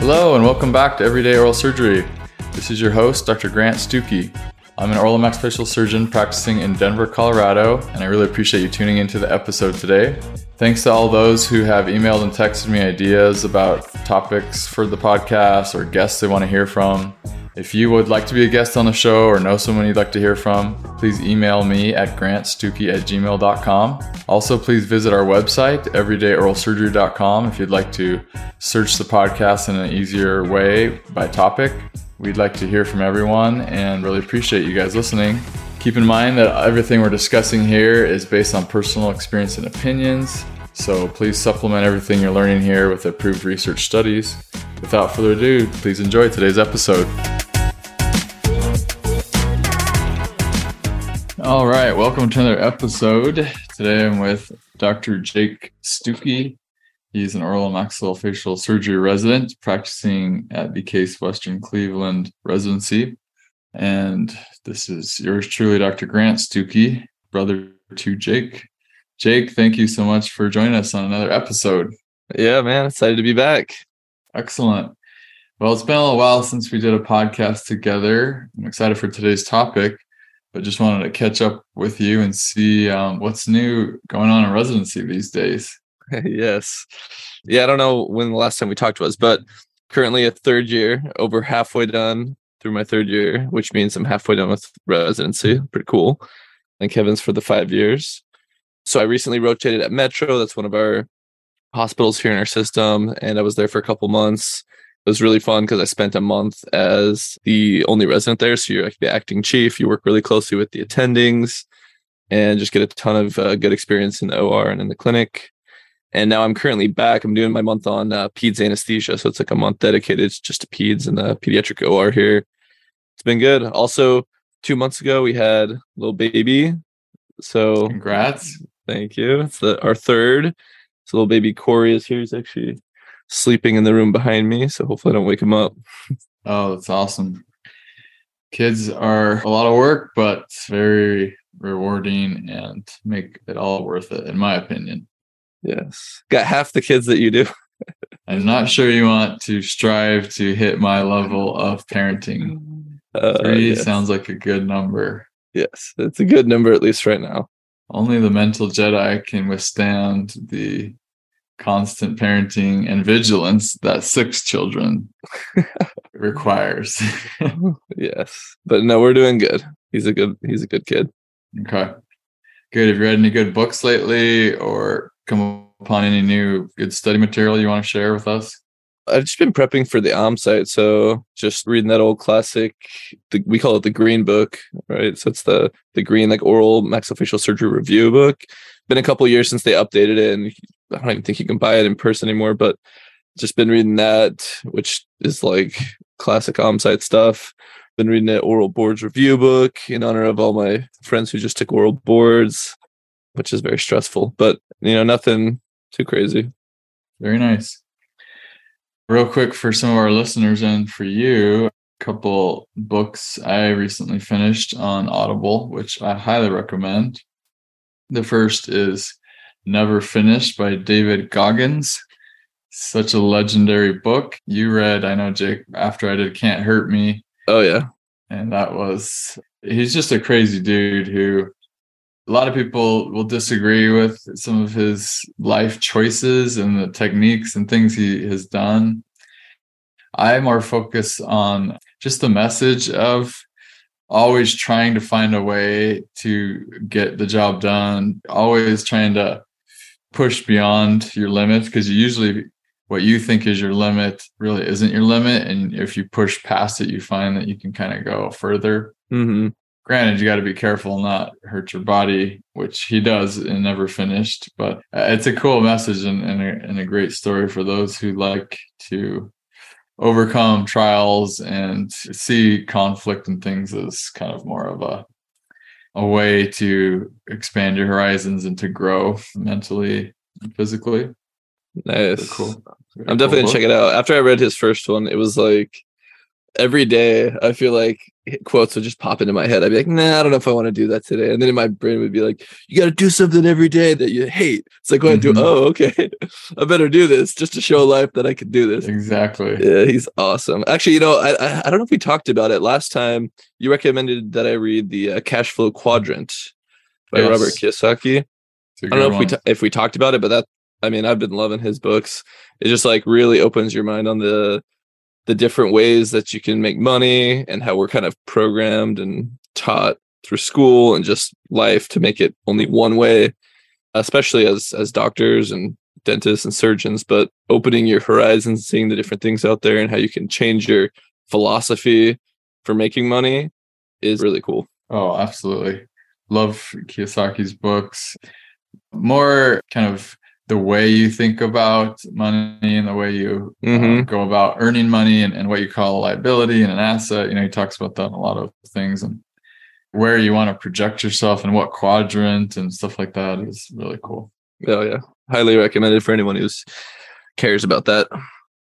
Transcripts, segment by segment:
Hello, and welcome back to Everyday Oral Surgery. This is your host, Dr. Grant Stuckey. I'm an oral and maxillofacial surgeon practicing in Denver, Colorado, and I really appreciate you tuning into the episode today. Thanks to all those who have emailed and texted me ideas about topics for the podcast or guests they want to hear from. If you would like to be a guest on the show or know someone you'd like to hear from, please email me at grantstuckey at gmail.com. Also, please visit our website, everydayoralsurgery.com, if you'd like to search the podcast in an easier way by topic. We'd like to hear from everyone and really appreciate you guys listening. Keep in mind that everything we're discussing here is based on personal experience and opinions, so please supplement everything you're learning here with approved research studies. Without further ado, please enjoy today's episode. All right, welcome to another episode. Today I'm with Dr. Jake Stuckey. He's an oral and maxillofacial surgery resident practicing at the Case Western Cleveland residency. And this is yours truly, Dr. Grant Stuckey, brother to Jake. Jake, thank you so much for joining us on another episode. Yeah, man, excited to be back. Excellent. Well, it's been a little while since we did a podcast together. I'm excited for today's topic, but just wanted to catch up with you and see um, what's new going on in residency these days. yes. Yeah, I don't know when the last time we talked was, but currently a third year, over halfway done through my third year, which means I'm halfway done with residency. Pretty cool. And Kevin's for the five years. So I recently rotated at Metro. That's one of our hospitals here in our system. And I was there for a couple months. It was really fun because I spent a month as the only resident there. So you're like the acting chief. You work really closely with the attendings and just get a ton of uh, good experience in the OR and in the clinic. And now I'm currently back. I'm doing my month on uh, peds anesthesia. So it's like a month dedicated just to peds and the pediatric OR here. It's been good. Also, two months ago, we had a little baby. So congrats. Thank you. It's the, our third. So little baby Corey is here. He's actually sleeping in the room behind me. So hopefully I don't wake him up. Oh, that's awesome. Kids are a lot of work, but very rewarding and make it all worth it, in my opinion. Yes. Got half the kids that you do. I'm not sure you want to strive to hit my level of parenting. Uh, Three yes. sounds like a good number. Yes, it's a good number at least right now. Only the mental Jedi can withstand the constant parenting and vigilance that six children requires. yes. But no, we're doing good. He's a good he's a good kid. Okay. Good. Have you read any good books lately or come upon any new good study material you want to share with us? I've just been prepping for the OMSITE. so just reading that old classic. The, we call it the Green Book, right? So it's the the green like oral maxillofacial surgery review book. Been a couple years since they updated it, and I don't even think you can buy it in person anymore. But just been reading that, which is like classic OMSITE stuff. Been reading the oral boards review book in honor of all my friends who just took oral boards, which is very stressful, but you know nothing too crazy. Very nice. Real quick for some of our listeners and for you, a couple books I recently finished on Audible, which I highly recommend. The first is Never Finished by David Goggins. Such a legendary book. You read, I know, Jake, after I did Can't Hurt Me. Oh, yeah. And that was, he's just a crazy dude who a lot of people will disagree with some of his life choices and the techniques and things he has done. I more focus on just the message of always trying to find a way to get the job done, always trying to push beyond your limits because usually what you think is your limit really isn't your limit. And if you push past it, you find that you can kind of go further. Mm-hmm granted you got to be careful not hurt your body which he does and never finished but uh, it's a cool message and, and, a, and a great story for those who like to overcome trials and see conflict and things as kind of more of a a way to expand your horizons and to grow mentally and physically. Nice. cool i'm definitely cool gonna check it out. After i read his first one it was like every day I feel like quotes would just pop into my head. I'd be like, nah, I don't know if I want to do that today. And then in my brain would be like, you got to do something every day that you hate. It's like, what mm-hmm. do? Oh, okay. I better do this just to show life that I can do this. Exactly. Yeah, he's awesome. Actually, you know, I, I, I don't know if we talked about it last time. You recommended that I read the uh, Cash Flow Quadrant by yes. Robert Kiyosaki. I don't know one. if we t- if we talked about it, but that I mean, I've been loving his books. It just like really opens your mind on the the different ways that you can make money and how we're kind of programmed and taught through school and just life to make it only one way especially as as doctors and dentists and surgeons but opening your horizons seeing the different things out there and how you can change your philosophy for making money is really cool. Oh absolutely. Love kiyosaki's books. More kind of the way you think about money and the way you uh, mm-hmm. uh, go about earning money and, and what you call a liability and an asset. You know, he talks about that in a lot of things and where you want to project yourself and what quadrant and stuff like that is really cool. Oh yeah. Highly recommended for anyone who's cares about that.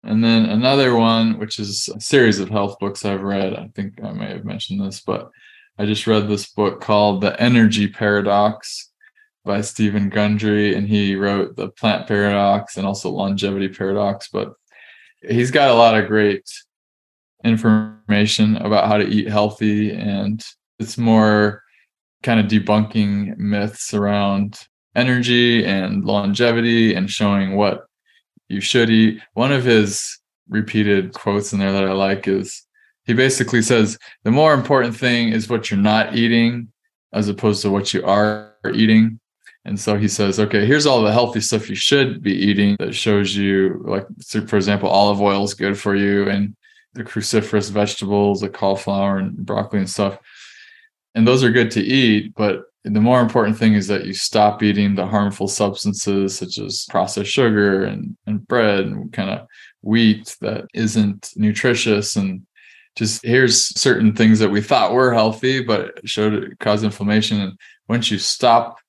And then another one, which is a series of health books I've read. I think I may have mentioned this, but I just read this book called The Energy Paradox by Steven Gundry, and he wrote the Plant Paradox and also Longevity Paradox. But he's got a lot of great information about how to eat healthy, and it's more kind of debunking myths around energy and longevity and showing what you should eat. One of his repeated quotes in there that I like is he basically says the more important thing is what you're not eating as opposed to what you are eating. And so he says, okay, here's all the healthy stuff you should be eating that shows you, like, for example, olive oil is good for you and the cruciferous vegetables, the cauliflower and broccoli and stuff. And those are good to eat. But the more important thing is that you stop eating the harmful substances such as processed sugar and, and bread and kind of wheat that isn't nutritious and just here's certain things that we thought were healthy but showed cause inflammation and once you stop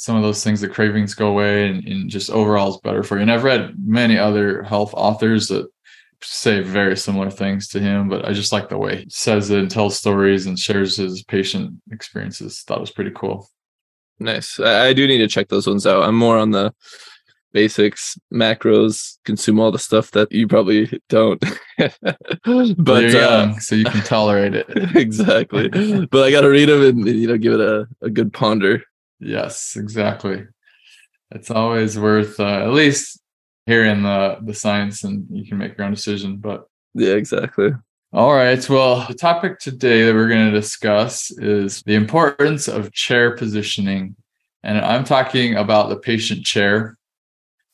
some of those things, the cravings go away and, and just overall is better for you. And I've read many other health authors that say very similar things to him, but I just like the way he says it and tells stories and shares his patient experiences. Thought was pretty cool. Nice. I, I do need to check those ones out. I'm more on the basics, macros, consume all the stuff that you probably don't. but young, uh, so you can tolerate it. exactly. But I got to read them and you know give it a, a good ponder. Yes, exactly. It's always worth uh, at least hearing the the science, and you can make your own decision. But yeah, exactly. All right. Well, the topic today that we're going to discuss is the importance of chair positioning. And I'm talking about the patient chair,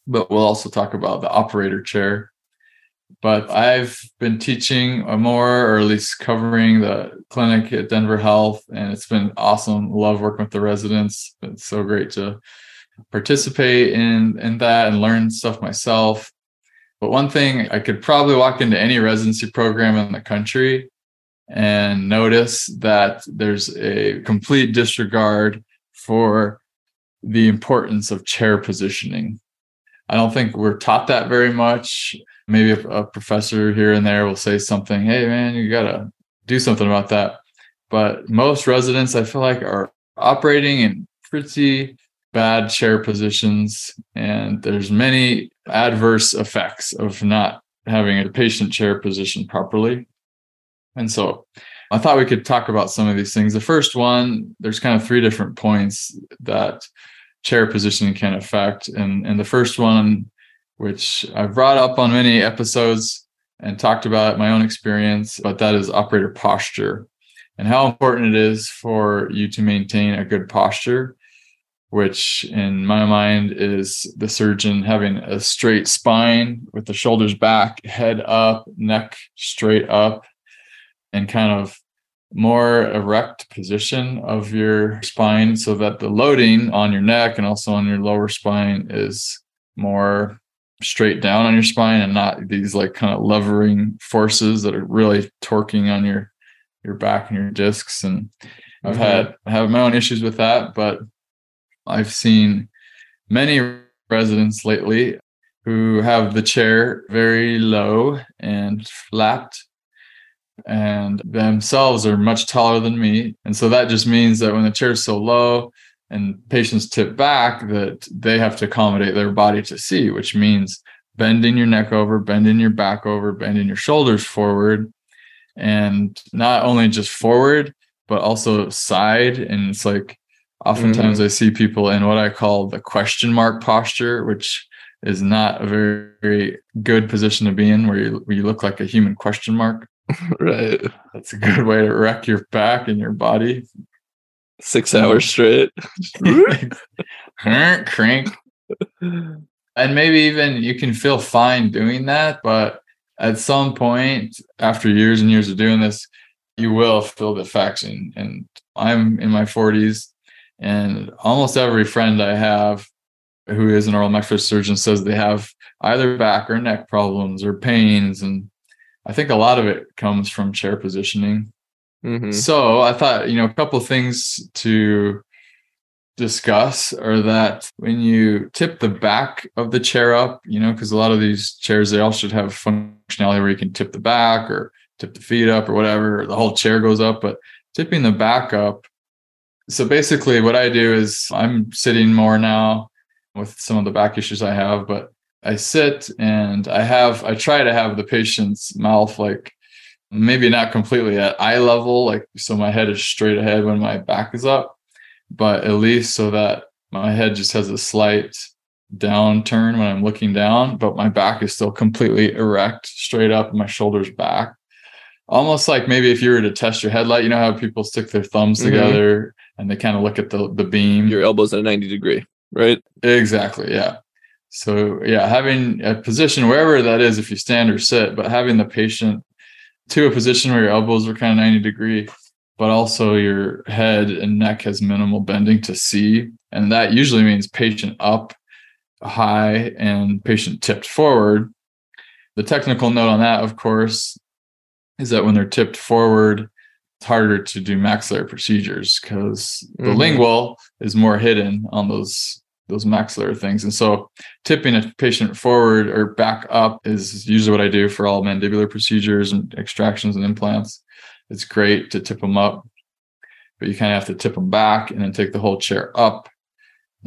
but we'll also talk about the operator chair but I've been teaching more, or at least covering the clinic at Denver Health, and it's been awesome. Love working with the residents. It's so great to participate in in that and learn stuff myself. But one thing I could probably walk into any residency program in the country and notice that there's a complete disregard for the importance of chair positioning. I don't think we're taught that very much maybe a, a professor here and there will say something hey man you gotta do something about that. But most residents i feel like are operating in pretty bad chair positions and there's many adverse effects of not having a patient chair position properly. And so i thought we could talk about some of these things. The first one there's kind of three different points that chair positioning can affect and and the first one which I've brought up on many episodes and talked about my own experience, but that is operator posture and how important it is for you to maintain a good posture, which in my mind is the surgeon having a straight spine with the shoulders back, head up, neck straight up, and kind of more erect position of your spine so that the loading on your neck and also on your lower spine is more straight down on your spine and not these like kind of levering forces that are really torquing on your your back and your discs and i've mm-hmm. had I have my own issues with that but i've seen many residents lately who have the chair very low and flat and themselves are much taller than me. And so that just means that when the chair is so low and patients tip back, that they have to accommodate their body to see, which means bending your neck over, bending your back over, bending your shoulders forward. And not only just forward, but also side. And it's like oftentimes mm-hmm. I see people in what I call the question mark posture, which is not a very, very good position to be in where you, where you look like a human question mark. right. That's a good way to wreck your back and your body. Six hmm. hours straight. Crank. And maybe even you can feel fine doing that, but at some point after years and years of doing this, you will feel the effects. And, and I'm in my 40s, and almost every friend I have who is an oral maxillary surgeon says they have either back or neck problems or pains. And I think a lot of it comes from chair positioning. Mm-hmm. So I thought, you know, a couple things to discuss are that when you tip the back of the chair up, you know, because a lot of these chairs, they all should have functionality where you can tip the back or tip the feet up or whatever, or the whole chair goes up. But tipping the back up, so basically what I do is I'm sitting more now with some of the back issues I have, but I sit and I have, I try to have the patient's mouth like maybe not completely at eye level, like so my head is straight ahead when my back is up but at least so that my head just has a slight downturn when I'm looking down, but my back is still completely erect, straight up, my shoulders back. Almost like maybe if you were to test your headlight, you know how people stick their thumbs mm-hmm. together and they kind of look at the the beam. Your elbows at a 90 degree, right? Exactly. Yeah. So yeah, having a position wherever that is, if you stand or sit, but having the patient to a position where your elbows are kind of 90 degree but also your head and neck has minimal bending to see. And that usually means patient up high and patient tipped forward. The technical note on that, of course, is that when they're tipped forward, it's harder to do maxillary procedures because the mm-hmm. lingual is more hidden on those those maxillary things. And so tipping a patient forward or back up is usually what I do for all mandibular procedures and extractions and implants it's great to tip them up, but you kind of have to tip them back and then take the whole chair up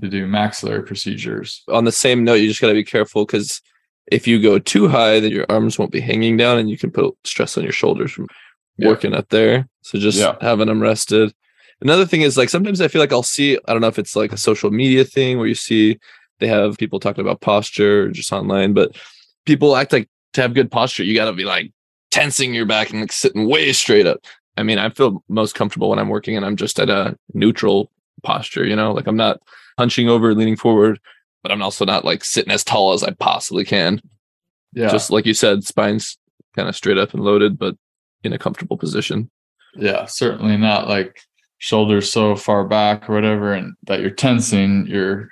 to do maxillary procedures. On the same note, you just got to be careful because if you go too high, then your arms won't be hanging down and you can put stress on your shoulders from yeah. working up there. So just yeah. having them rested. Another thing is like sometimes I feel like I'll see, I don't know if it's like a social media thing where you see they have people talking about posture or just online, but people act like to have good posture, you got to be like tensing your back and like sitting way straight up. I mean, I feel most comfortable when I'm working and I'm just at a neutral posture, you know, like I'm not hunching over, leaning forward, but I'm also not like sitting as tall as I possibly can. Yeah. Just like you said, spine's kind of straight up and loaded, but in a comfortable position. Yeah, certainly not like shoulders so far back or whatever, and that you're tensing your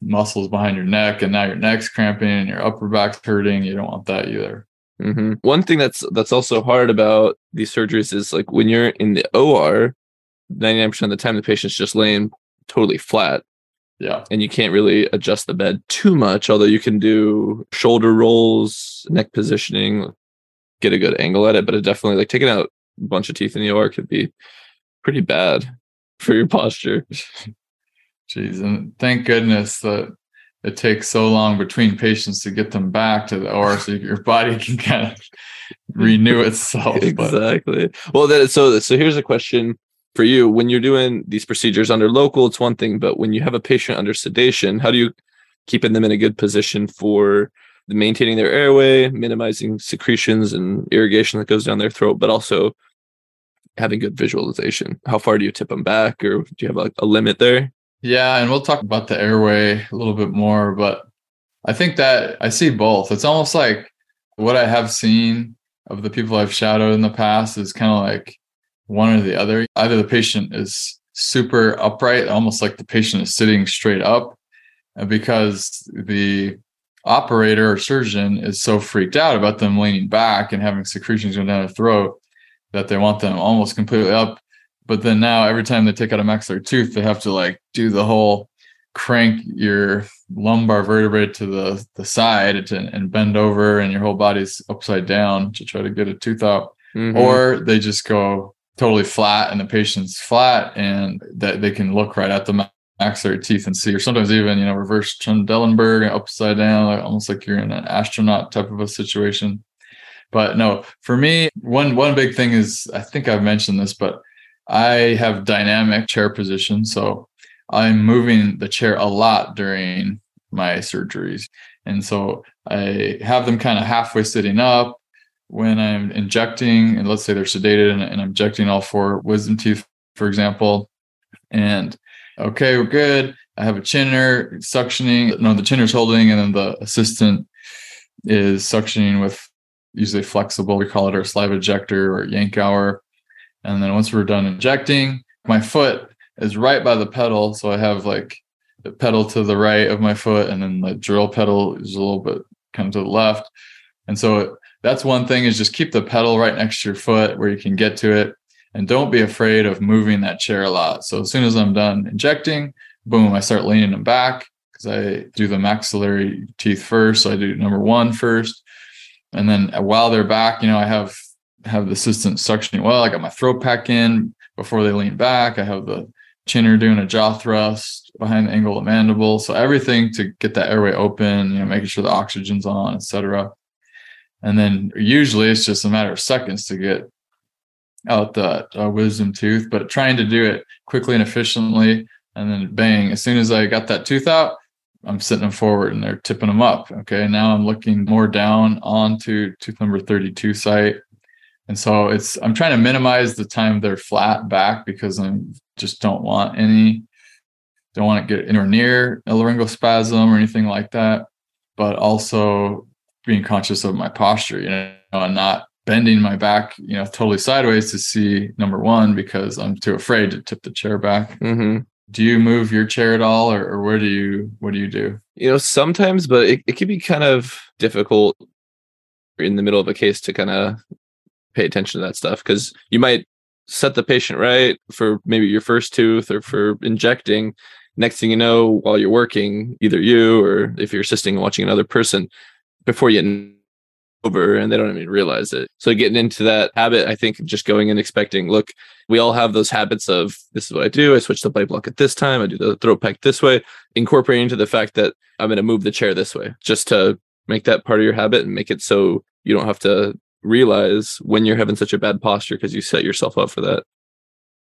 muscles behind your neck, and now your neck's cramping and your upper back's hurting. You don't want that either. Mm-hmm. One thing that's that's also hard about these surgeries is like when you're in the OR, 99% of the time the patient's just laying totally flat. Yeah. And you can't really adjust the bed too much, although you can do shoulder rolls, neck positioning, get a good angle at it. But it definitely like taking out a bunch of teeth in the OR could be pretty bad for your posture. Jeez, and thank goodness that it takes so long between patients to get them back to the OR so your body can kind of renew itself. exactly. But. Well, that, so so here's a question for you: When you're doing these procedures under local, it's one thing, but when you have a patient under sedation, how do you keeping them in a good position for maintaining their airway, minimizing secretions and irrigation that goes down their throat, but also having good visualization? How far do you tip them back, or do you have like a limit there? Yeah, and we'll talk about the airway a little bit more, but I think that I see both. It's almost like what I have seen of the people I've shadowed in the past is kind of like one or the other. Either the patient is super upright, almost like the patient is sitting straight up, because the operator or surgeon is so freaked out about them leaning back and having secretions going down their throat that they want them almost completely up but then now every time they take out a maxillary tooth, they have to like do the whole crank your lumbar vertebrae to the the side and, and bend over, and your whole body's upside down to try to get a tooth out. Mhm. or they just go totally flat and the patient's flat and that they can look right at the maxillary teeth and see or sometimes even you know reverse Trendelenburg upside down like, almost like you're in an astronaut type of a situation but no for me one one big thing is i think i've mentioned this but i have dynamic chair position so i'm moving the chair a lot during my surgeries and so i have them kind of halfway sitting up when I'm injecting, and let's say they're sedated and, and I'm injecting all four wisdom teeth, for example, and okay, we're good. I have a chinner suctioning. No, the chinner's holding, and then the assistant is suctioning with usually flexible. We call it our saliva ejector or Yankauer. And then once we're done injecting, my foot is right by the pedal. So I have like the pedal to the right of my foot, and then the drill pedal is a little bit kind of to the left. And so that's one thing is just keep the pedal right next to your foot where you can get to it and don't be afraid of moving that chair a lot so as soon as i'm done injecting boom i start leaning them back because i do the maxillary teeth first so i do number one first and then while they're back you know i have have the assistant suctioning well i got my throat pack in before they lean back. I have the chinner doing a jaw thrust behind the angle of the mandible. So everything to get that airway open you know making sure the oxygen's on etc and then usually it's just a matter of seconds to get out the uh, wisdom tooth but trying to do it quickly and efficiently. And then bang as soon as i got that tooth out i'm sitting them forward and they're tipping them up okay now i'm looking more down onto tooth number 32 site and so it's i'm trying to minimize the time they're flat back because i just don't want any don't want to get anywhere near a laryngospasm or anything like that but also being conscious of my posture, you know, and not bending my back, you know, totally sideways to see number one because I'm too afraid to tip the chair back. Mhm. Do you move your chair at all, or, or where do you what do you do? You know, sometimes, but it, it can be kind of difficult in the middle of a case to kind of pay attention to that stuff because you might set the patient right for maybe your first tooth or for injecting. Next thing you know, while you're working, either you or if you're assisting and watching another person, before you over and they don't even realize it. So getting into that habit, I think just going and expecting, look, we all have those habits of this is what I do. I switch the bite block at this time. I do the throat pack this way, incorporating into the fact that I'm going to move the chair this way just to make that part of your habit and make it so you don't have to realize when you're having such a bad posture because you set yourself up for that.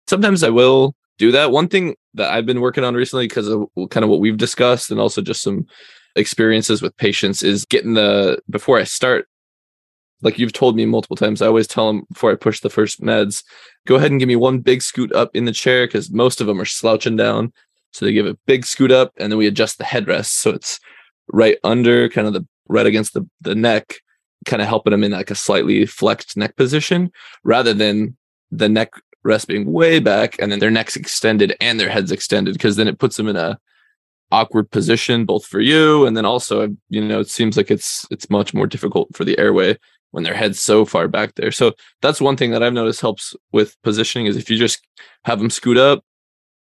Sometimes I will do that. One thing that I've been working on recently because of kind of what we've discussed and also just some experiences with patients is getting the before I start like you've told me multiple times, I always tell them before I push the first meds, go ahead and give me one big scoot up in the chair because most of them are slouching down. So they give a big scoot up and then we adjust the headrest. So it's right under kind of the right against the, the neck, kind of helping them in like a slightly flexed neck position rather than the neck rest being way back and then their neck's extended and their head's extended because then it puts them in a awkward position both for you and then also you know it seems like it's it's much more difficult for the airway when their head's so far back there. So that's one thing that I've noticed helps with positioning is if you just have them scoot up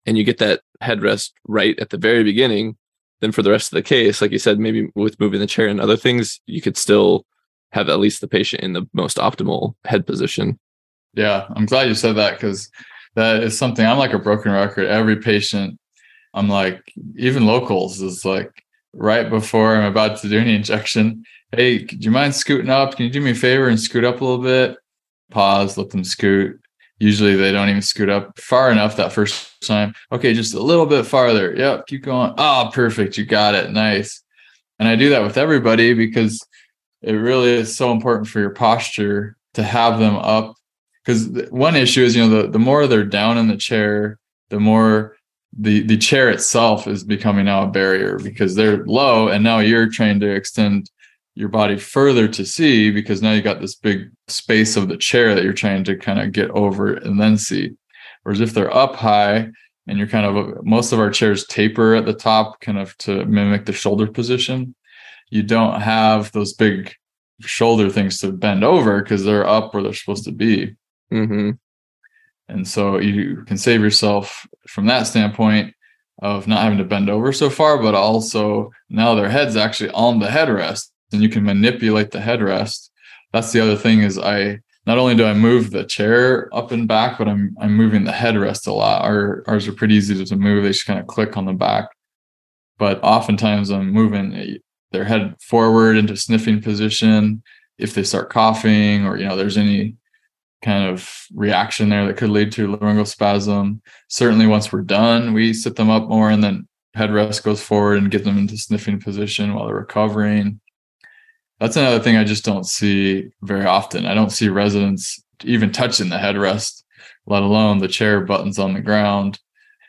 and you get that headrest right at the very beginning, then for the rest of the case, like you said, maybe with moving the chair and other things, you could still have at least the patient in the most optimal head position. Yeah, I'm glad you said that because that is something I'm like a broken record. Every patient, I'm like, even locals is like right before I'm about to do any injection. Hey, do you mind scooting up? Can you do me a favor and scoot up a little bit? Pause, let them scoot. Usually they don't even scoot up far enough that first time. Okay, just a little bit farther. Yep, keep going. Oh, perfect. You got it. Nice. And I do that with everybody because it really is so important for your posture to have them up. Because one issue is, you know, the, the more they're down in the chair, the more the the chair itself is becoming now a barrier because they're low and now you're trying to extend your body further to see because now you got this big space of the chair that you're trying to kind of get over and then see. Whereas if they're up high and you're kind of most of our chairs taper at the top kind of to mimic the shoulder position you don't have those big shoulder things to bend over because they're up where they're supposed to be. Mm-hmm. and so you can save yourself from that standpoint of not having to bend over so far, but also now their head's actually on the headrest and you can manipulate the headrest. That's the other thing is I not only do I move the chair up and back, but I'm I'm moving the headrest a lot. Our ours are pretty easy to move. They just kind of click on the back. But oftentimes I'm moving their head forward into sniffing position. If they start coughing or you know there's any kind of reaction there that could lead to laryngeal spasm. Certainly once we're done, we sit them up more and then headrest goes forward and get them into sniffing position while they're recovering that's another thing I just don't see very often. I don't see residents even touching the headrest, let alone the chair buttons on the ground.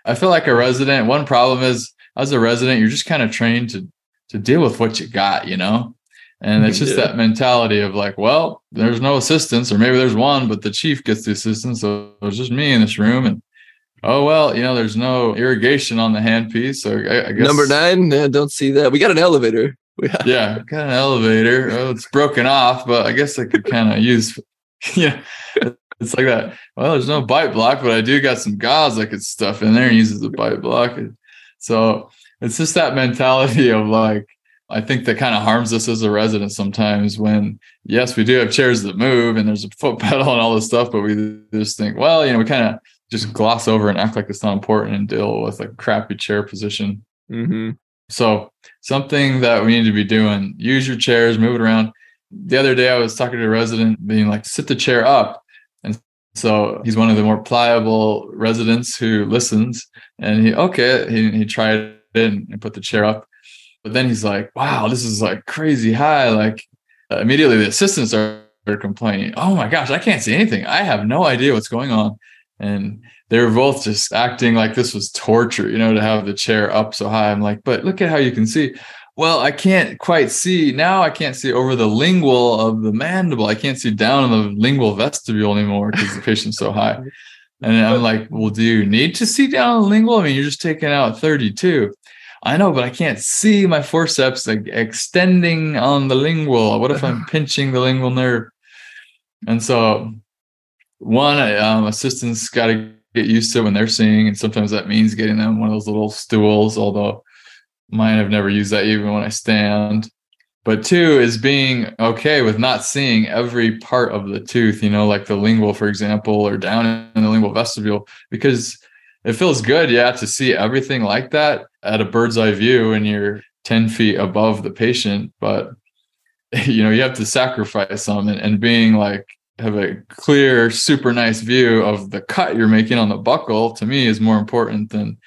I feel like a resident, one problem is as a resident, you're just kind of trained to to deal with what you got, you know? And it's just yeah. that mentality of like, well, there's no assistance, or maybe there's one, but the chief gets the assistance. So it's just me in this room. And oh well, you know, there's no irrigation on the handpiece. So I, I guess number nine, yeah, don't see that. We got an elevator. Yeah, yeah got an elevator. Oh, it's broken off, but I guess I could kind of use. Yeah, it's like that. Well, there's no bite block, but I do got some gauze I could stuff in there and use as a bite block. So it's just that mentality of like, I think that kind of harms us as a resident sometimes when, yes, we do have chairs that move and there's a foot pedal and all this stuff, but we just think, well, you know, we kind of just gloss over and act like it's not important and deal with a crappy chair position. Mm-hmm. So something that we need to be doing, use your chairs, move it around. The other day I was talking to a resident being like, sit the chair up. And so he's one of the more pliable residents who listens. And he, okay, he, he tried it and put the chair up. But then he's like, wow, this is like crazy high. Like uh, immediately the assistants are complaining, oh my gosh, I can't see anything. I have no idea what's going on. And they were both just acting like this was torture, you know, to have the chair up so high. I'm like, but look at how you can see. Well, I can't quite see now. I can't see over the lingual of the mandible. I can't see down in the lingual vestibule anymore because the patient's so high. And I'm like, well, do you need to see down the lingual? I mean, you're just taking out 32. I know, but I can't see my forceps like extending on the lingual. What if I'm pinching the lingual nerve? And so, one um, assistant's got to get used to when they're seeing, and sometimes that means getting them one of those little stools. Although mine have never used that even when I stand. But two is being okay with not seeing every part of the tooth, you know, like the lingual, for example, or down in the lingual vestibule, because it feels good, yeah, to see everything like that at a bird's eye view and you're 10 feet above the patient. But you know, you have to sacrifice some and, and being like have a clear, super nice view of the cut you're making on the buccal to me is more important than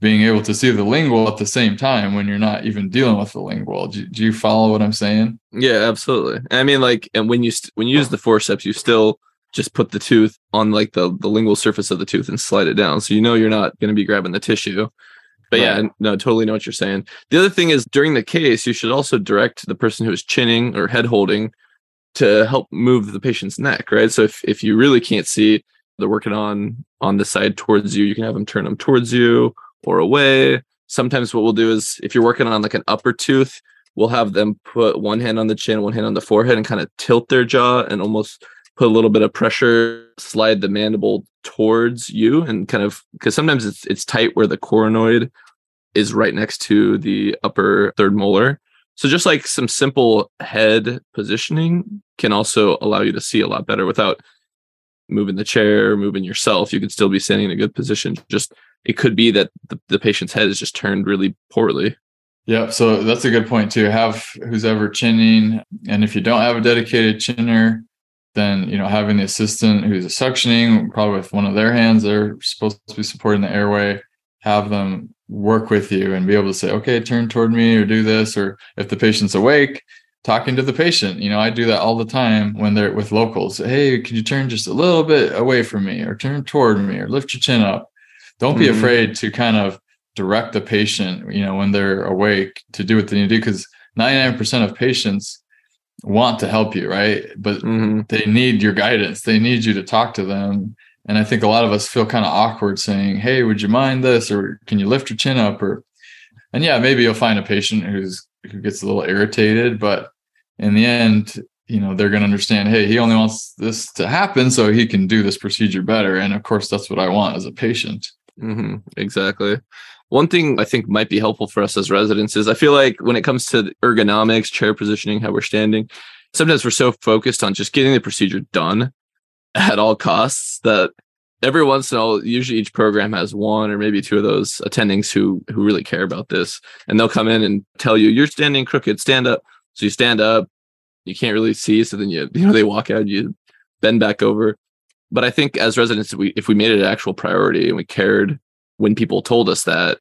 being able to see the lingual at the same time when you're not even dealing with the lingual. Do, do you follow what I'm saying? Yeah, absolutely. I mean, like, and when you st- when you use the forceps, you still just put the tooth on like the the lingual surface of the tooth and slide it down, so you know you're not going to be grabbing the tissue. But right. yeah, no, totally know what you're saying. The other thing is during the case, you should also direct the person who is chinning or head holding to help move the patient's neck, right? So if, if you really can't see, they're working on on the side towards you, you can have them turn them towards you or away. Sometimes what we'll do is if you're working on like an upper tooth, we'll have them put one hand on the chin, one hand on the forehead, and kind of tilt their jaw and almost put a little bit of pressure, slide the mandible towards you, and kind of because sometimes it's it's tight where the coronoid is right next to the upper third molar. So just like some simple head positioning can also allow you to see a lot better without moving the chair, moving yourself. You could still be standing in a good position. Just it could be that the, the patient's head is just turned really poorly. Yeah, so that's a good point too. Have who's ever chinning, and if you don't have a dedicated chinner, then you know having the assistant who's suctioning, probably with one of their hands, they're supposed to be supporting the airway. Have them work with you and be able to say, okay, turn toward me or do this. Or if the patient's awake, talking to the patient. You know, I do that all the time when they're with locals. Hey, can you turn just a little bit away from me or turn toward me or lift your chin up? Don't be mm-hmm. afraid to kind of direct the patient, you know, when they're awake to do what they need to do. Because 99% of patients want to help you, right? But mm-hmm. they need your guidance. They need you to talk to them and I think a lot of us feel kind of awkward saying, Hey, would you mind this? Or can you lift your chin up? Or, and yeah, maybe you'll find a patient who's, who gets a little irritated, but in the end, you know, they're going to understand, Hey, he only wants this to happen so he can do this procedure better. And of course, that's what I want as a patient. Mm-hmm, exactly. One thing I think might be helpful for us as residents is I feel like when it comes to ergonomics, chair positioning, how we're standing, sometimes we're so focused on just getting the procedure done at all costs that every once in a while usually each program has one or maybe two of those attendings who who really care about this. And they'll come in and tell you you're standing crooked. Stand up. So you stand up. You can't really see so then you you know they walk out. You bend back over. But i think as residents we if we made it an actual priority and we cared when people told us that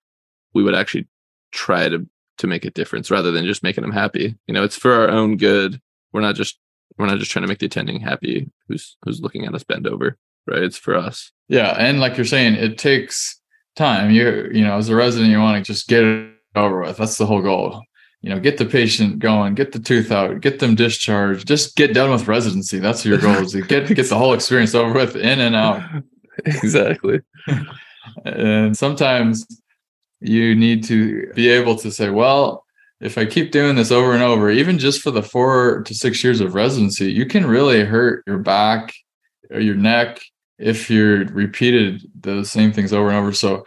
we would actually try to to make a difference rather than just making them happy. You know it's for our own good. We're not just we're not just trying to make the attending happy who's who's looking at us bend over right? It's for us. Yeah and like you're saying it takes time. You you know as a resident you want to just get it over with. That's the whole goal. You know get the patient going get the tooth out get them discharged just get done with residency. That's your goal is to get get the whole experience over with in and out. Exactly. And sometimes you need to be able to say well if I keep doing this over and over, even just for the four to six years of residency, you can really hurt your back or your neck if you're repeated the same things over and over. So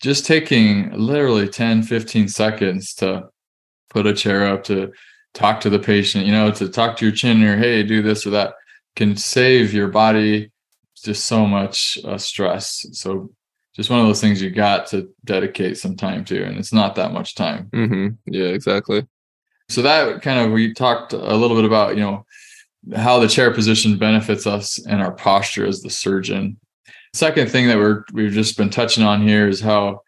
just taking literally 10, 15 seconds to put a chair up to talk to the patient, you know, to talk to your chin or hey, do this or that can save your body just so much uh, stress. So just one of those things you got to dedicate some time to and it's not that much time. Mm-hmm. yeah exactly. So that kind of we talked a little bit about you know how the chair position benefits us and our posture as the surgeon. Second thing that we're we've just been touching on here is how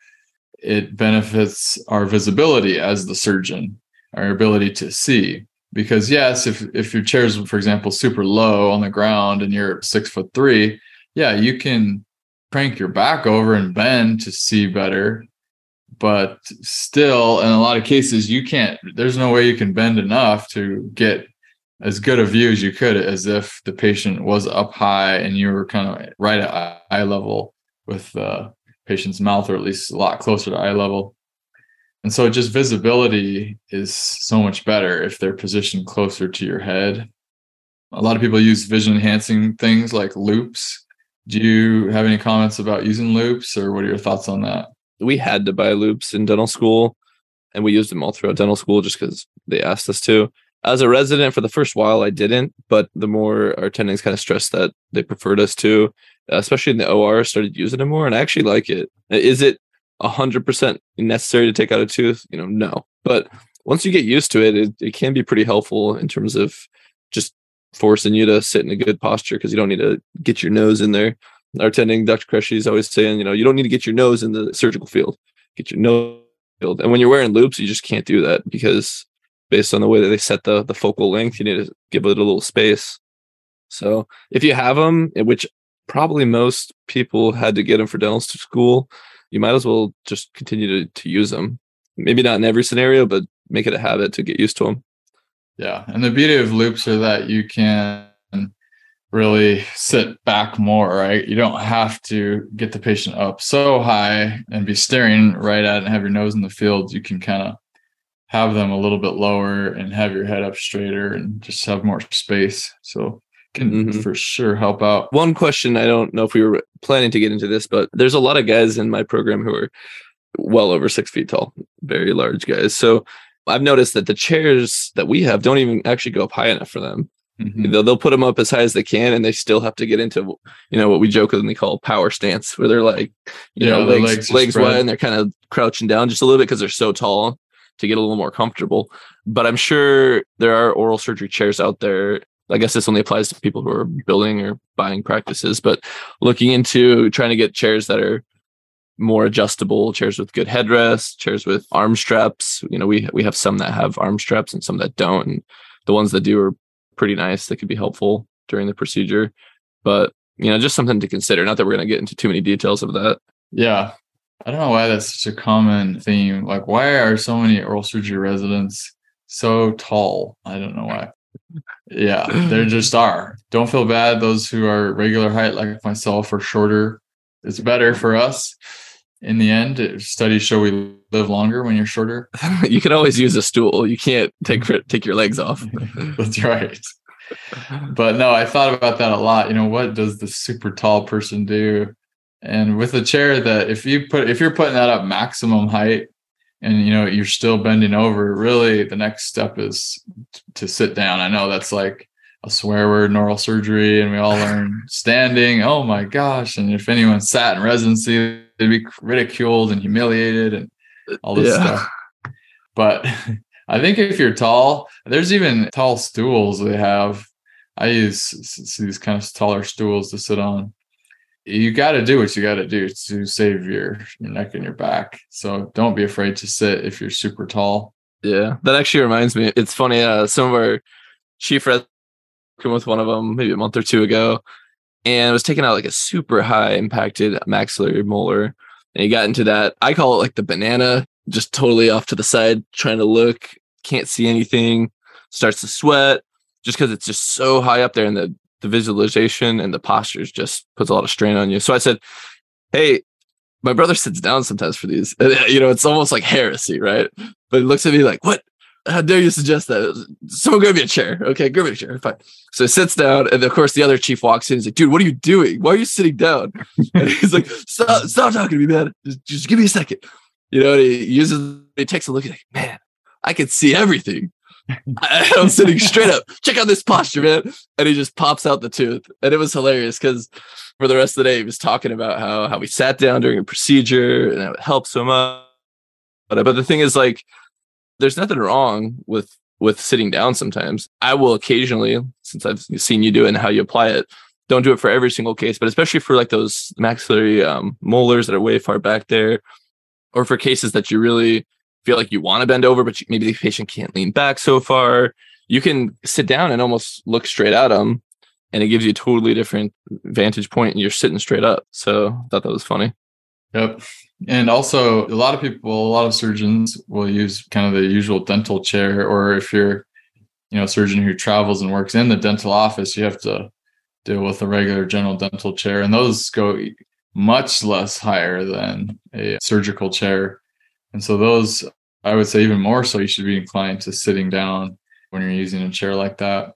it benefits our visibility as the surgeon our ability to see. Because yes if if your chair is for example super low on the ground and you're six foot three yeah you can crank your back over and bend to see better. But still in a lot of cases you can't there's no way you can bend enough to get as good a view as you could as if the patient was up high and you were kind of right at eye level with the patient's mouth or at least a lot closer to eye level. And so just visibility is so much better if they're positioned closer to your head. A lot of people use vision enhancing things like loupes do you have any comments about using loupes or what are your thoughts on that? We had to buy loupes in dental school and we used them all throughout dental school just because they asked us to. As a resident for the first while, I didn't, but the more our attendings kind of stressed that they preferred us to, especially in the OR, started using them more, and I actually like it. Is it hundred percent necessary to take out a tooth? You know, no. But once you get used to it, it, it can be pretty helpful in terms of forcing you to sit in a good posture because you don't need to get your nose in there. Our attending, Dr. Kreshy, is always saying, you know, you don't need to get your nose in the surgical field. Get your nose field. And when you're wearing loupes, you just can't do that because based on the way that they set the the focal length, you need to give it a little space. So if you have them, eh, which probably most people had to get them for dental school, you might as well just continue to, to use them. Maybe not in every scenario, but make it a habit to get used to them. Yeah. And the beauty of loupes are that you can really sit back more, right? You don't have to get the patient up so high and be staring right at it and have your nose in the field. You can kind of have them a little bit lower and have your head up straighter and just have more space. So can mm-hmm. for sure help out. One question I don't know if we were planning to get into this, but there's a lot of guys in my program who are well over six feet tall, very large guys. So I've noticed that the chairs that we have don't even actually go up high enough for them. Mm-hmm. They'll, they'll put them up as high as they can, and they still have to get into you know what we jokingly call power stance, where they're like you yeah, know legs legs, legs wide and they're kind of crouching down just a little bit because they're so tall to get a little more comfortable. But I'm sure there are oral surgery chairs out there. I guess this only applies to people who are building or buying practices, but looking into trying to get chairs that are more adjustable chairs with good headrests, chairs with arm straps. You know, we we have some that have arm straps and some that don't. And the ones that do are pretty nice. They could be helpful during the procedure. But you know, just something to consider. Not that we're going to get into too many details of that. Yeah. I don't know why that's such a common theme. Like, why are so many oral surgery residents so tall? I don't know why. Yeah, they just are. Don't feel bad. Those who are regular height, like myself, are shorter. It's better for us in the end studies show we live longer when you're shorter. You can always use a stool. You can't take mm-hmm. take your legs off. That's right. But no i thought about that a lot. You know what does the super tall person do? And with a chair that if you put if you're putting that up maximum height and you know you're still bending over really the next step is to sit down. I know that's like a swear word in oral surgery and we all learn standing. Oh my gosh. And if anyone sat in residency, they'd be ridiculed and humiliated and all this yeah. stuff. But I think if you're tall, there's even tall stools they have. I use these kind of taller stools to sit on. You got to do what you got to do to save your, your neck and your back. So don't be afraid to sit if you're super tall. Yeah, that actually reminds me. It's funny. Uh, some of our chief res came with one of them maybe a month or two ago, and was taking out like a super high impacted maxillary molar, and he got into that. I call it like the banana, just totally off to the side, trying to look, can't see anything, starts to sweat, just because it's just so high up there, and the the visualization and the postures just puts a lot of strain on you. So I said, "Hey, my brother sits down sometimes for these. And, you know, it's almost like heresy, right? But he looks at me like, what? How dare you suggest that? Someone grab me a chair. Okay, grab me a chair. Fine. So he sits down, and of course the other chief walks in. He's like, dude, what are you doing? Why are you sitting down? And he's like, stop, stop talking to me, man. Just, just give me a second. You know, he uses he takes a look at like, man, I can see everything. I, am sitting straight up. Check out this posture, man. And he just pops out the tooth. And it was hilarious because for the rest of the day, he was talking about how how we sat down during a procedure and how it helped so much. But, but the thing is, like, there's nothing wrong with with sitting down sometimes. I will occasionally, since I've seen you do it and how you apply it, don't do it for every single case, but especially for like those maxillary um, molars that are way far back there, or for cases that you really feel like you want to bend over, but you, maybe the patient can't lean back so far, you can sit down and almost look straight at them and it gives you a totally different vantage point and you're sitting straight up. So I thought that was funny. Yep. And also a lot of people, a lot of surgeons will use kind of the usual dental chair, or if you're, you know, a surgeon who travels and works in the dental office, you have to deal with a regular general dental chair. And those go much less higher than a surgical chair. And so those I would say even more so you should be inclined to sitting down when you're using a chair like that.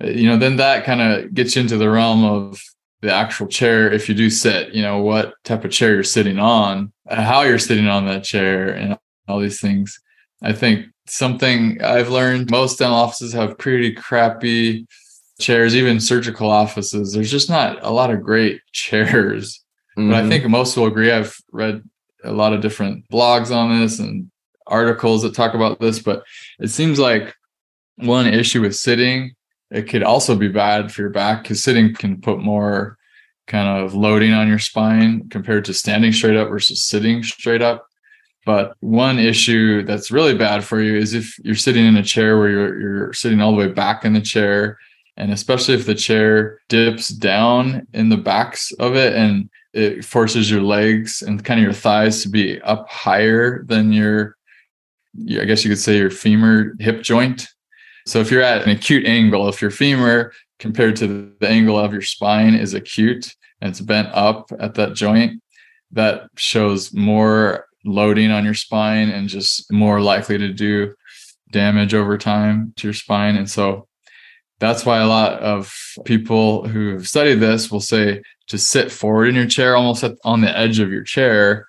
You know, then that kind of gets you into the realm of the actual chair. If you do sit, you know, what type of chair you're sitting on, uh, how you're sitting on that chair, and all these things. I think something I've learned most dental offices have pretty crappy chairs, even surgical offices. There's just not a lot of great chairs. Mm-hmm. But I mm-hmm. think most will agree. I've read a lot of different blogs on this and articles that talk about this, but it seems like one issue with sitting it could also be bad for your back because sitting can put more kind of loading on your spine compared to standing straight up versus sitting straight up. But one issue that's really bad for you is if you're sitting in a chair where you're you're sitting all the way back in the chair, and especially if the chair dips down in the backs of it and it forces your legs and kind of your thighs to be up higher than your, I guess you could say your femur hip joint. So if you're at an acute angle, if your femur compared to the angle of your spine is acute and it's bent up at that joint, that shows more loading on your spine and just more likely to do damage over time to your spine. And so that's why a lot of people who have studied this will say to sit forward in your chair, almost at, on the edge of your chair,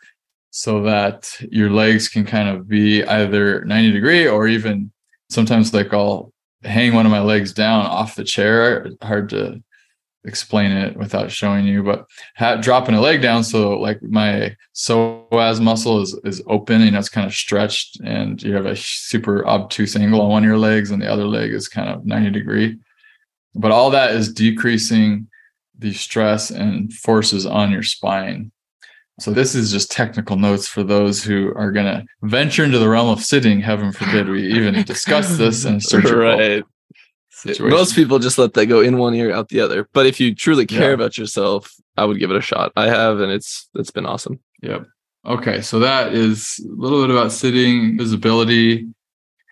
so that your legs can kind of be either 90 degree or even sometimes like I'll hang one of my legs down off the chair. Hard to explain it without showing you, but ha- dropping a leg down so like my psoas muscle is is open, and it's kind of stretched, and you have a super obtuse angle on one of your legs, and the other leg is kind of 90 degree. But all that is decreasing the stress and forces on your spine. So this is just technical notes for those who are going to venture into the realm of sitting. Heaven forbid we even discuss this in surgical. Right. Situation. Most people just let that go in one ear, out the other. But if you truly care yeah. about yourself, I would give it a shot. I have, and it's it's been awesome. Yep. Okay, so that is a little bit about sitting, visibility,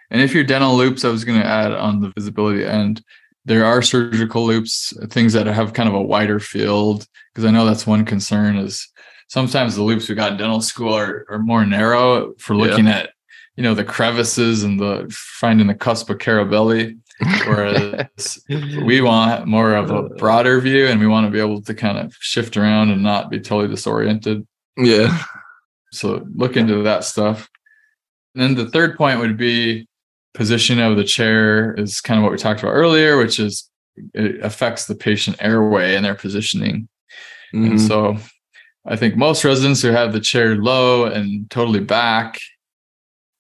and if you're dental loupes, I was going to add on the visibility end. There are surgical loupes things that have kind of a wider field, because I know that's one concern is sometimes the loupes we got in dental school are, are more narrow for looking yeah. at you know the crevices and the finding the cusp of Carabelli whereas we want more of a broader view and we want to be able to kind of shift around and not be totally disoriented yeah so look into that stuff and then the third point would be position of the chair is kind of what we talked about earlier, which is it affects the patient airway and their positioning. Mm-hmm. And so I think most residents who have the chair low and totally back,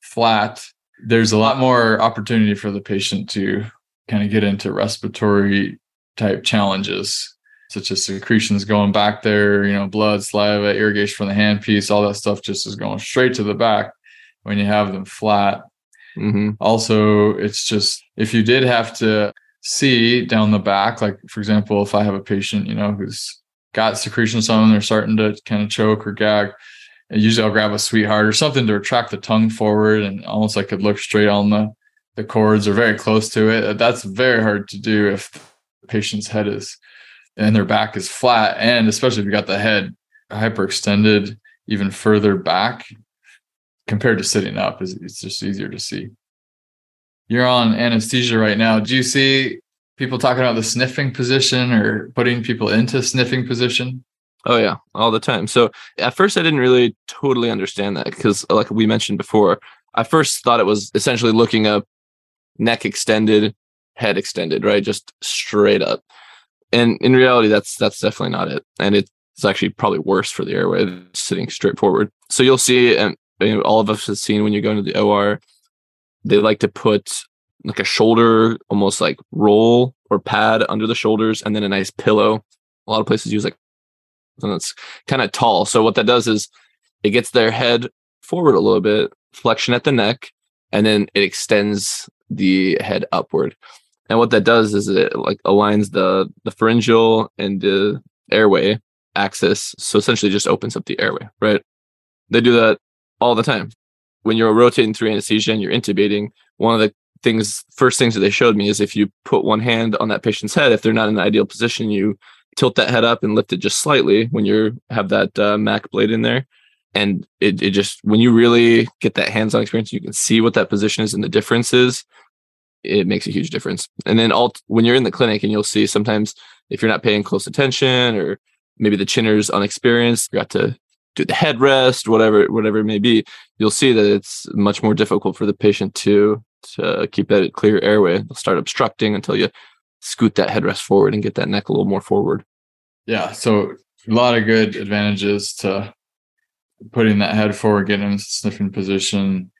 flat, there's a lot more opportunity for the patient to kind of get into respiratory type challenges, such as secretions going back there, you know, blood, saliva, irrigation from the handpiece, all that stuff just is going straight to the back when you have them flat. Mm-hmm. Also, it's just if you did have to see down the back, like for example, if I have a patient, you know, who's got secretions on them, they're starting to kind of choke or gag. And usually I'll grab a sweetheart or something to retract the tongue forward and almost like could look straight on the, the cords or very close to it. That's very hard to do if the patient's head is and their back is flat. And especially if you got the head hyperextended even further back compared to sitting up, is it's just easier to see. You're on anesthesia right now. Do you see people talking about the sniffing position or putting people into sniffing position? Oh yeah, all the time. So at first I didn't really totally understand that because like we mentioned before, I first thought it was essentially looking up neck extended, head extended, right? Just straight up. And in reality that's that's definitely not it. And it's actually probably worse for the airway sitting straight forward. So you'll see and all of us have seen when you go into the OR, they like to put like a shoulder almost like roll or pad under the shoulders and then a nice pillow. A lot of places use like and that's kind of tall. So what that does is it gets their head forward a little bit, flexion at the neck, and then it extends the head upward. And what that does is it like aligns the the pharyngeal and the airway axis. So essentially just opens up the airway, right? They do that all the time. When you're rotating through anesthesia and you're intubating, one of the things first things that they showed me is if you put one hand on that patient's head, if they're not in the ideal position, you tilt that head up and lift it just slightly when you have that uh, Mac blade in there. And it, it just, when you really get that hands on experience, you can see what that position is and the differences. It makes a huge difference. And then all, when you're in the clinic and you'll see sometimes if you're not paying close attention or maybe the chinner's unexperienced, you got to do the headrest, whatever, whatever it may be, you'll see that it's much more difficult for the patient to, to keep that clear airway. They'll start obstructing until you scoot that headrest forward and get that neck a little more forward. Yeah. So a lot of good advantages to putting that head forward, getting in sniffing position.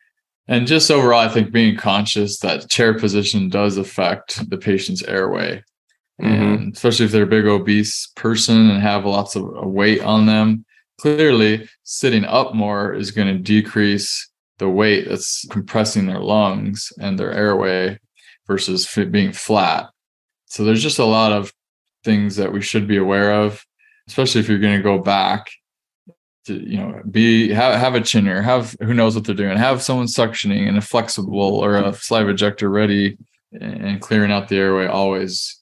And just overall, I think being conscious that chair position does affect the patient's airway. Mm-hmm. And especially if they're a big obese person and have lots of weight on them. Clearly, sitting up more is going to decrease the weight that's compressing their lungs and their airway versus being flat. So there's just a lot of things that we should be aware of, especially if you're going to go back to, you know, be have, have a chinner, have who knows what they're doing, have someone suctioning and a flexible or a saliva ejector ready and clearing out the airway always.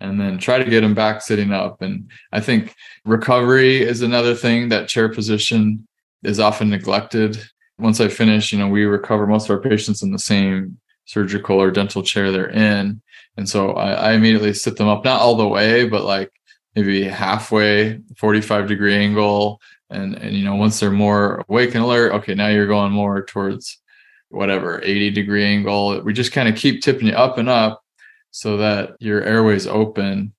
And then try to get them back sitting up. And I think recovery is another thing that chair position is often neglected. Once I finish, you know, we recover most of our patients in the same surgical or dental chair they're in. And so I, I immediately sit them up, not all the way, but like maybe halfway, 45 degree angle. And, and, you know, once they're more awake and alert, okay, now you're going more towards whatever 80 degree angle. We just kind of keep tipping you up and up so that your airway's open,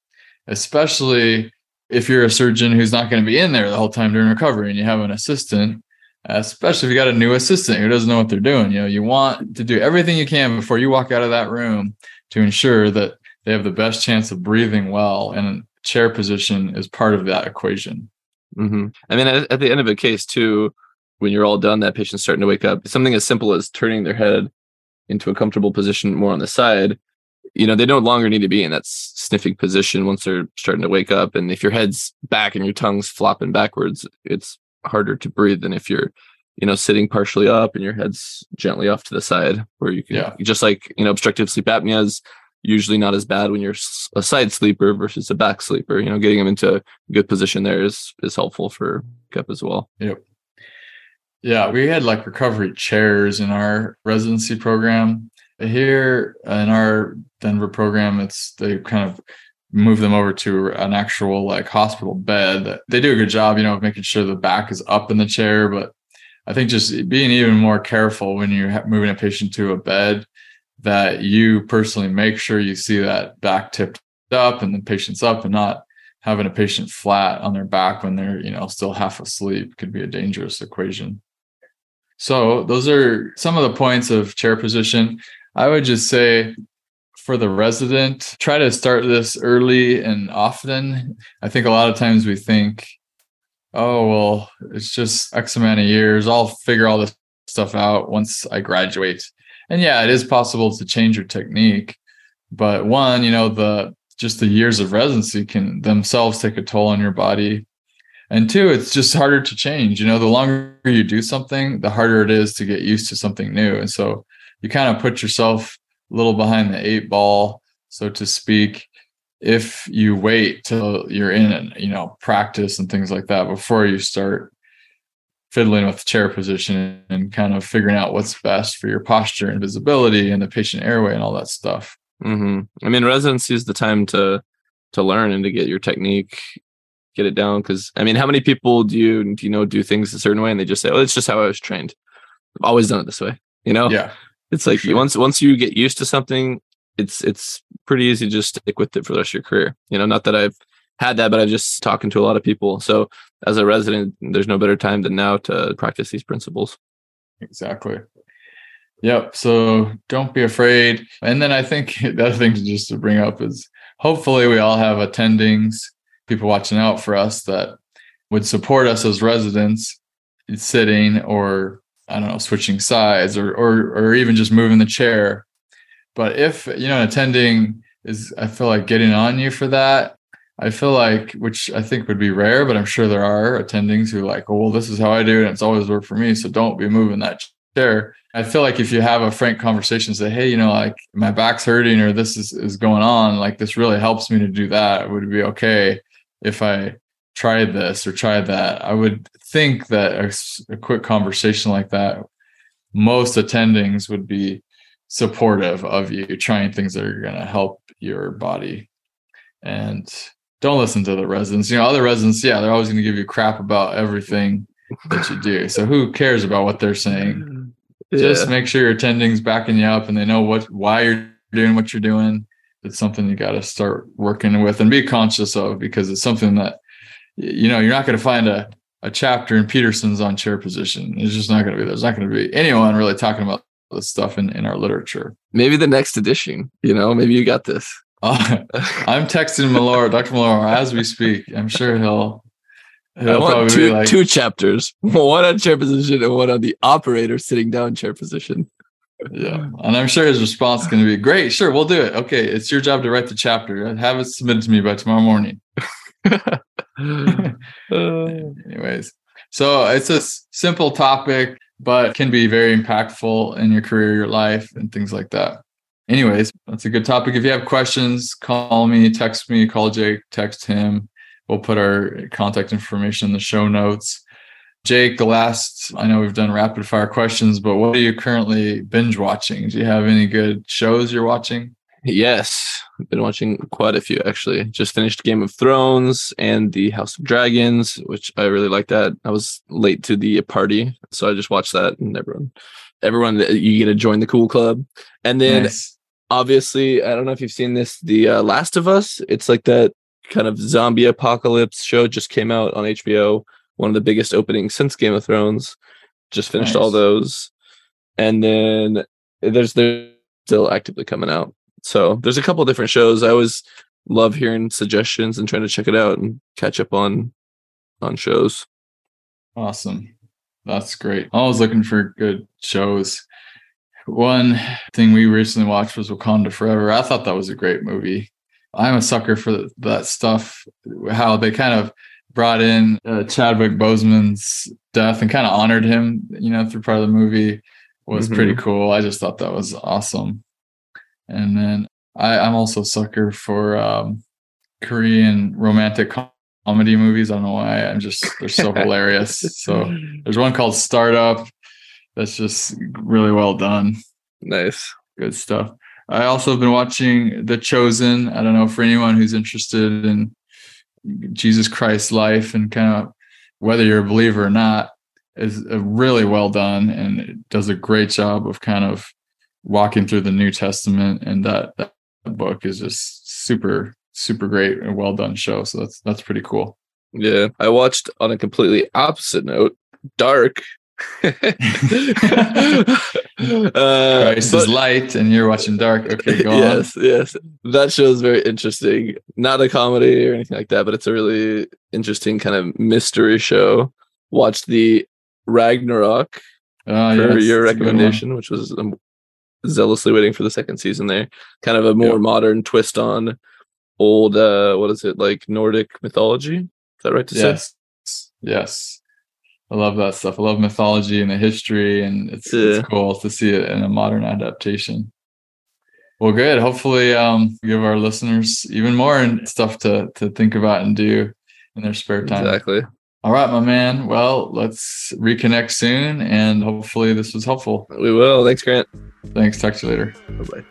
especially if you're a surgeon who's not going to be in there the whole time during recovery and you have an assistant, especially if you got a new assistant who doesn't know what they're doing. You know, you want to do everything you can before you walk out of that room to ensure that they have the best chance of breathing well. And chair position is part of that equation. Mm-hmm. I mean, at, at the end of a case, too, when you're all done, that patient's starting to wake up. Something as simple as turning their head into a comfortable position more on the side, you know, they no longer need to be in that sniffing position once they're starting to wake up. And if your head's back and your tongue's flopping backwards, it's harder to breathe than if you're you know, sitting partially up and your head's gently off to the side where you can yeah. just like, you know, obstructive sleep apnea is usually not as bad when you're a side sleeper versus a back sleeper. You know, getting them into a good position there is is helpful for CUP as well. Yep. Yeah, we had like recovery chairs in our residency program. Here in our Denver program, it's they kind of move them over to an actual like hospital bed. They do a good job, you know, of making sure the back is up in the chair, but I think just being even more careful when you're moving a patient to a bed that you personally make sure you see that back tipped up and the patient's up and not having a patient flat on their back when they're you know still half asleep could be a dangerous equation so those are some of the points of chair position i would just say for the resident try to start this early and often. I think a lot of times we think oh well it's just x amount of years. I'll figure all this stuff out once i graduate. And yeah it is possible to change your technique but one you know the just the years of residency can themselves take a toll on your body. And two it's just harder to change. You know the longer you do something the harder it is to get used to something new. And so you kind of put yourself little behind the eight ball so to speak if you wait till you're in and you know practice and things like that before you start fiddling with the chair position and kind of figuring out what's best for your posture and visibility and the patient airway and all that stuff Mm-hmm. I mean, residency is the time to to learn and to get your technique, get it down. Because I mean, how many people do you do you know do things a certain way and they just say, "Oh, it's just how I was trained. I've always done it this way." You know? Yeah. It's like sure. once once you get used to something, it's it's pretty easy to just stick with it for the rest of your career. You know, not that I've had that, but I'm just talking to a lot of people. So as a resident, there's no better time than now to practice these principles. Exactly. Yep. So don't be afraid. And then I think the other thing to just to bring up is hopefully we all have attendings, people watching out for us that would support us as residents sitting or I don't know, switching sides or or or even just moving the chair. But if you know attending is I feel like getting on you for that, I feel like which I think would be rare, but I'm sure there are attendings who like, oh well, this is how I do it, and it's always worked for me. So don't be moving that chair. I feel like if you have a frank conversation, say, hey, you know, like my back's hurting or this is, is going on, like this really helps me to do that. Would be okay if I tried this or try that? I would think that a, a quick conversation like that, most attendings would be supportive of you trying things that are going to help your body. And don't listen to the residents. You know, other residents, yeah, they're always going to give you crap about everything that you do. So who cares about what they're saying? Just make sure your attending's backing you up and they know what why you're doing what you're doing. It's something you got to start working with and be conscious of because it's something that you know you're not going to find a a chapter in Peterson's on chair position. It's just not going to be. There. There's not going to be anyone really talking about this stuff in in our literature. Maybe the next edition. You know, maybe you got this. Uh, I'm texting Miloro, Dr. Miloro, as we speak. I'm sure he'll I want two, like, two chapters, one on chair position and one on the operator sitting down chair position. Yeah. And I'm sure his response is going to be great. Sure, we'll do it. Okay. It's your job to write the chapter. Have it submitted to me by tomorrow morning. Anyways, so it's a simple topic, but can be very impactful in your career, your life, and things like that. Anyways, that's a good topic. If you have questions, call me, text me, call Jake, text him We'll put our contact information in the show notes. Jake, the last, I know we've done rapid fire questions, but what are you currently binge watching? Do you have any good shows you're watching? Yes, I've been watching quite a few actually. Just finished Game of Thrones and the House of Dragons, which I really like that. I was late to the party, so I just watched that and everyone everyone you get to join the cool club. And then nice. obviously, I don't know if you've seen this, the uh, Last of Us. It's like that kind of zombie apocalypse show just came out on HBO. One of the biggest openings since Game of Thrones. Just finished nice. all those, and then there's they're still actively coming out. So there's a couple different shows. I always love hearing suggestions and trying to check it out and catch up on on shows. Awesome. That's great. I was looking for good shows. One thing we recently watched was Wakanda Forever. I thought that was a great movie. I'm a sucker for that stuff. How they kind of brought in uh, Chadwick Boseman's death and kind of honored him, you know, through part of the movie was mm-hmm. pretty cool. I just thought that was awesome. And then I, I'm also a sucker for um, Korean romantic comedy movies. I don't know why. I'm just they're so hilarious. So there's one called Startup that's just really well done. Nice. Good stuff. I also have been watching The Chosen. I don't know for anyone who's interested in Jesus Christ's life and kind of whether you're a believer or not is really well done and it does a great job of kind of walking through the New Testament, and that that book is just super super great and well done show. So that's that's pretty cool. Yeah, I watched on a completely opposite note, Dark. uh, Christ but, is light, and you're watching Dark. Okay, go yes, on. Yes, that show is very interesting. Not a comedy or anything like that, but it's a really interesting kind of mystery show. Watched the Ragnarok uh, for yes, your recommendation, which was zealously waiting for the second season. There, kind of a more modern twist on old. uh What is it like Nordic mythology? Is that right to yes. say? Yes. I love that stuff. I love mythology and the history, and it's, yeah. it's cool to see it in a modern adaptation. Well, good. Hopefully, um, give our listeners even more stuff to to think about and do in their spare time. Exactly. All right, my man. Well, let's reconnect soon, and hopefully, this was helpful. We will. Thanks, Grant. Thanks. Talk to you later. Bye bye.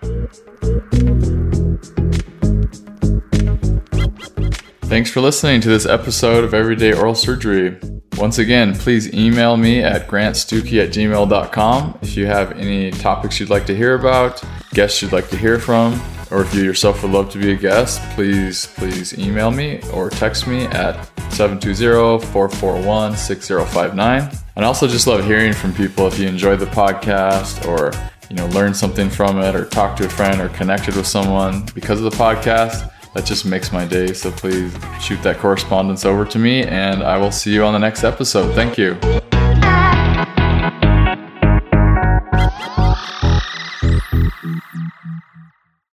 Thanks for listening to this episode of Everyday Oral Surgery. Once again, please email me at grantstuckey at gmail.com if you have any topics you'd like to hear about, guests you'd like to hear from, or if you yourself would love to be a guest, please, please email me or text me at 720-441-6059. And also just love hearing from people if you enjoy the podcast or you know learn something from it or talk to a friend or connected with someone because of the podcast that just makes my day. So please shoot that correspondence over to me, and I will see you on the next episode. Thank you.